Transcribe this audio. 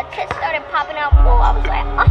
Her tits started popping out oh, more. I was like, oh.